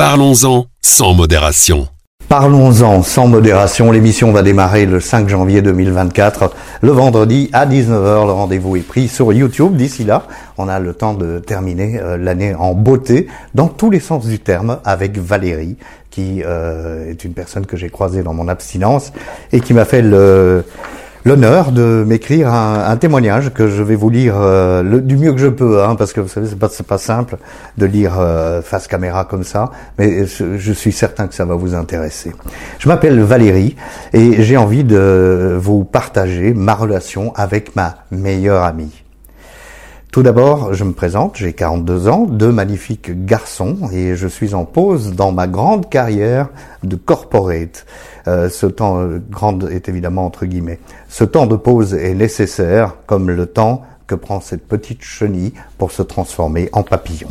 Parlons-en sans modération. Parlons-en sans modération. L'émission va démarrer le 5 janvier 2024, le vendredi à 19h. Le rendez-vous est pris sur YouTube. D'ici là, on a le temps de terminer euh, l'année en beauté, dans tous les sens du terme, avec Valérie, qui euh, est une personne que j'ai croisée dans mon abstinence et qui m'a fait le l'honneur de m'écrire un, témoignage que je vais vous lire euh, le, du mieux que je peux, hein, parce que vous savez, c'est pas, pas simple de lire euh, face caméra comme ça, mais je, suis certain que ça va vous intéresser. Je m'appelle Valérie et j'ai envie de vous partager ma relation avec ma meilleure amie. Tout d'abord, je me présente, j'ai 42 ans, deux magnifiques garçons et je suis en pause dans ma grande carrière de corporate. Euh, ce temps euh, grande est évidemment entre guillemets. Ce temps de pause est nécessaire comme le temps que prend cette petite chenille pour se transformer en papillon.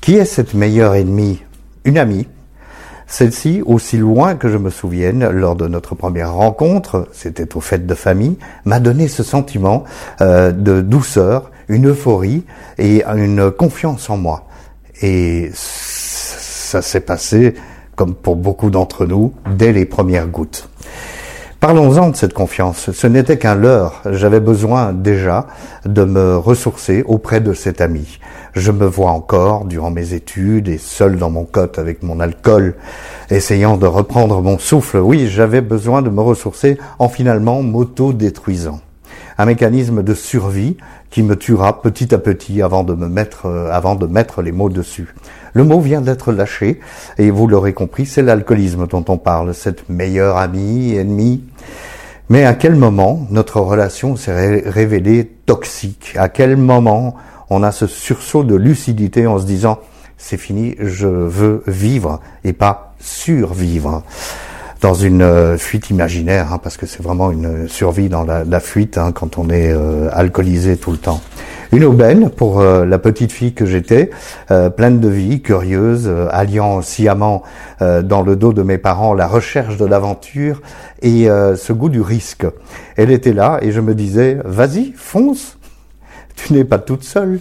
Qui est cette meilleure ennemie? Une amie. Celle-ci, aussi loin que je me souvienne, lors de notre première rencontre, c'était aux fêtes de famille, m'a donné ce sentiment euh, de douceur, une euphorie et une confiance en moi. Et ça s'est passé comme pour beaucoup d'entre nous, dès les premières gouttes. Parlons-en de cette confiance. Ce n'était qu'un leurre. J'avais besoin déjà de me ressourcer auprès de cet ami. Je me vois encore, durant mes études et seul dans mon cote avec mon alcool, essayant de reprendre mon souffle. Oui, j'avais besoin de me ressourcer en finalement m'auto-détruisant. Un mécanisme de survie qui me tuera petit à petit avant de me mettre, euh, avant de mettre les mots dessus. Le mot vient d'être lâché et vous l'aurez compris, c'est l'alcoolisme dont on parle, cette meilleure amie, ennemie. Mais à quel moment notre relation s'est révélée toxique? À quel moment on a ce sursaut de lucidité en se disant c'est fini, je veux vivre et pas survivre? Dans une euh, fuite imaginaire, hein, parce que c'est vraiment une survie dans la, fuite hein, quand on est euh, alcoolisé tout le temps. Une aubaine pour euh, la petite fille que j'étais, pleine de vie, curieuse, alliant sciemment dans le dos de mes parents la recherche de l'aventure et ce goût du risque. Elle était là et je me disais, vas-y, fonce, tu n'es pas toute seule.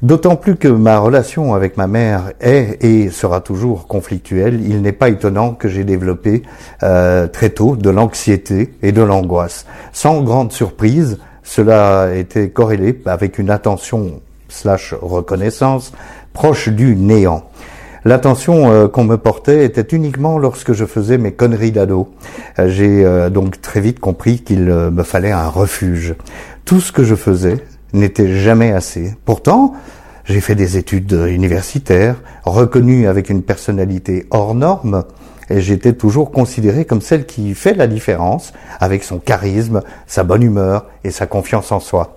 D'autant plus que ma relation avec ma mère est et sera toujours conflictuelle, il n'est pas étonnant que j'ai développé euh, très tôt de l'anxiété et de l'angoisse. Sans grande surprise, cela était corrélé avec une attention slash reconnaissance proche du néant. L'attention euh, qu'on me portait était uniquement lorsque je faisais mes conneries d'ado. Euh, j'ai donc très vite compris qu'il me fallait un refuge. Tout ce que je faisais, n'était jamais assez. Pourtant, j'ai fait des études universitaires, reconnu avec une personnalité hors norme, et j'étais toujours considéré comme celle qui fait la différence avec son charisme, sa bonne humeur et sa confiance en soi.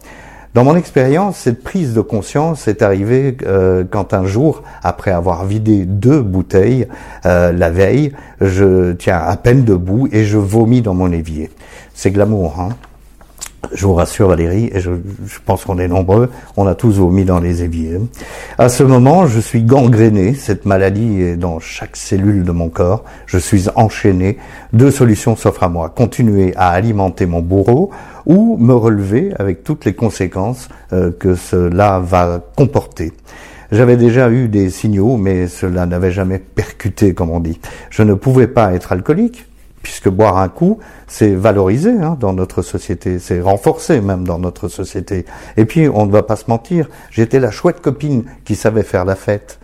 Dans mon expérience, cette prise de conscience est arrivée euh, quand un jour, après avoir vidé deux bouteilles euh, la veille, je tiens à peine debout et je vomis dans mon évier. C'est glamour, hein? Je vous rassure Valérie, et je, pense qu'on est nombreux, on a tous vomi dans les éviers. À ce moment, je suis gangréné, cette maladie est dans chaque cellule de mon corps, je suis enchaîné, deux solutions s'offrent à moi, continuer à alimenter mon bourreau ou me relever avec toutes les conséquences euh, que cela va comporter. J'avais déjà eu des signaux, mais cela n'avait jamais percuté, comme on dit. Je ne pouvais pas être alcoolique, puisque boire un coup, c'est valorisé hein, dans notre société, c'est renforcé même dans notre société. Et puis, on ne va pas se mentir, j'étais la chouette copine qui savait faire la fête.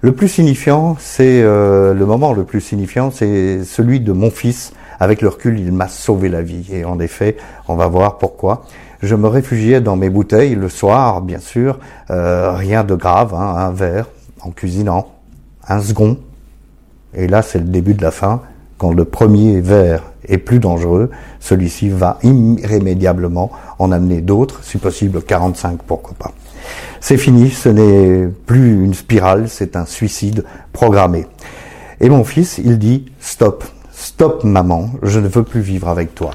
Le plus signifiant, c'est euh, le moment le plus signifiant, c'est celui de mon fils. Avec le recul, il m'a sauvé la vie. Et en effet, on va voir pourquoi. Je me réfugiais dans mes bouteilles le soir, bien sûr, euh, rien de grave, hein, un verre en cuisinant, un second. Et là, c'est le début de la fin quand le premier verre est plus dangereux, celui-ci va irrémédiablement en amener d'autres, si possible 45, pourquoi pas. C'est fini, ce n'est plus une spirale, c'est un suicide programmé. Et mon fils, il dit stop, stop maman, je ne veux plus vivre avec toi.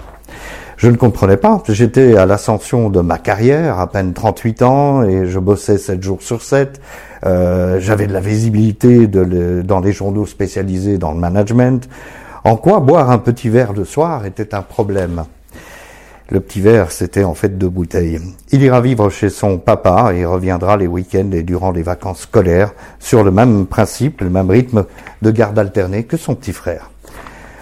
Je ne comprenais pas. J'étais à l'ascension de ma carrière, à peine 38 ans, et je bossais 7 jours sur 7. Euh, J'avais de la visibilité dans les journaux spécialisés dans le management. En quoi boire un petit verre de soir était un problème? Le petit verre, c'était en fait deux bouteilles. Il ira vivre chez son papa et reviendra les week-ends et durant les vacances scolaires sur le même principe, le même rythme de garde alternée que son petit frère.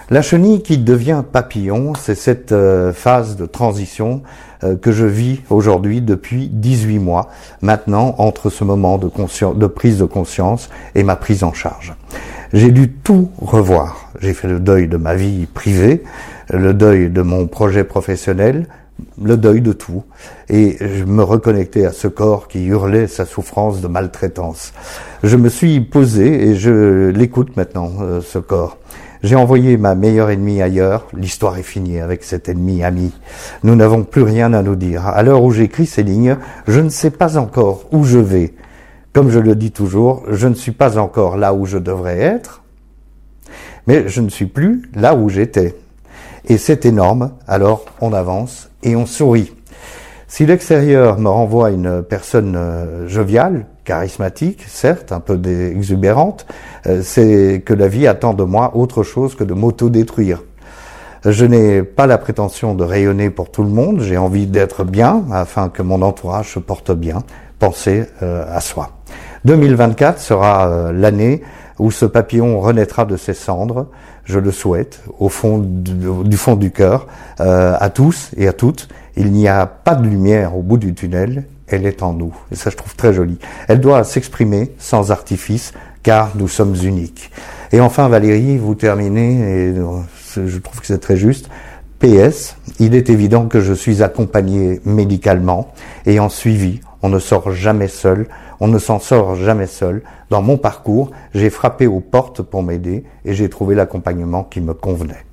La chenille qui devient papillon, c'est cette euh, phase de transition euh, que je vis aujourd'hui depuis 18 mois, maintenant entre ce moment de, de prise de conscience et ma prise en charge. J'ai dû tout revoir. J'ai fait le deuil de ma vie privée, le deuil de mon projet professionnel, le deuil de tout. Et je me reconnectais à ce corps qui hurlait sa souffrance de maltraitance. Je me suis posé et je l'écoute maintenant, euh, ce corps. J'ai envoyé ma meilleure ennemie ailleurs. L'histoire est finie avec cet ennemi ami. Nous n'avons plus rien à nous dire. À l'heure où j'écris ces lignes, je ne sais pas encore où je vais. Comme je le dis toujours, je ne suis pas encore là où je devrais être, mais je ne suis plus là où j'étais. Et c'est énorme, alors on avance et on sourit. Si l'extérieur me renvoie une personne euh, joviale, charismatique, certes, un peu exubérante, euh, c'est que la vie attend de moi autre chose que de m'auto-détruire. Je n'ai pas la prétention de rayonner pour tout le monde, j'ai envie d'être bien afin que mon entourage se porte bien, penser euh, à soi. 2024 sera l'année où ce papillon renaîtra de ses cendres, je le souhaite, au fond du, fond du cœur, euh, à tous et à toutes. Il n'y a pas de lumière au bout du tunnel, elle est en nous. Et ça, je trouve très joli. Elle doit s'exprimer sans artifice, car nous sommes uniques. Et enfin, Valérie, vous terminez, et je trouve que c'est très juste. PS, il est évident que je suis accompagné médicalement et en suivi. On ne sort jamais seul on ne s'en sort jamais seul. Dans mon parcours, j'ai frappé aux portes pour m'aider et j'ai trouvé l'accompagnement qui me convenait.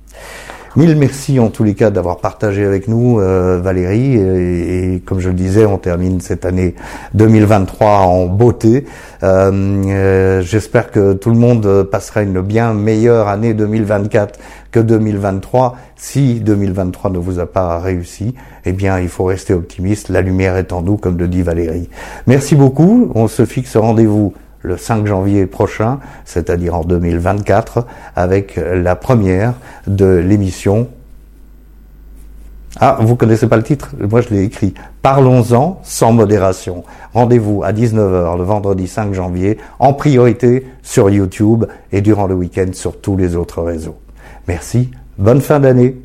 Mille merci en tous les cas d'avoir partagé avec nous euh, Valérie et, comme je le disais on termine cette année 2023 en beauté. Euh, euh, j'espère que tout le monde passera une bien meilleure année 2024 que 2023. Si 2023 ne vous a pas réussi, eh bien il faut rester optimiste. La lumière est en nous comme le dit Valérie. Merci beaucoup. On se fixe rendez-vous le 5 janvier prochain, c'est-à-dire en 2024, avec la première de l'émission. Ah, vous connaissez pas le titre? Moi, je l'ai écrit. Parlons-en sans modération. Rendez-vous à 19h le vendredi 5 janvier, en priorité sur YouTube et durant le week-end sur tous les autres réseaux. Merci. Bonne fin d'année.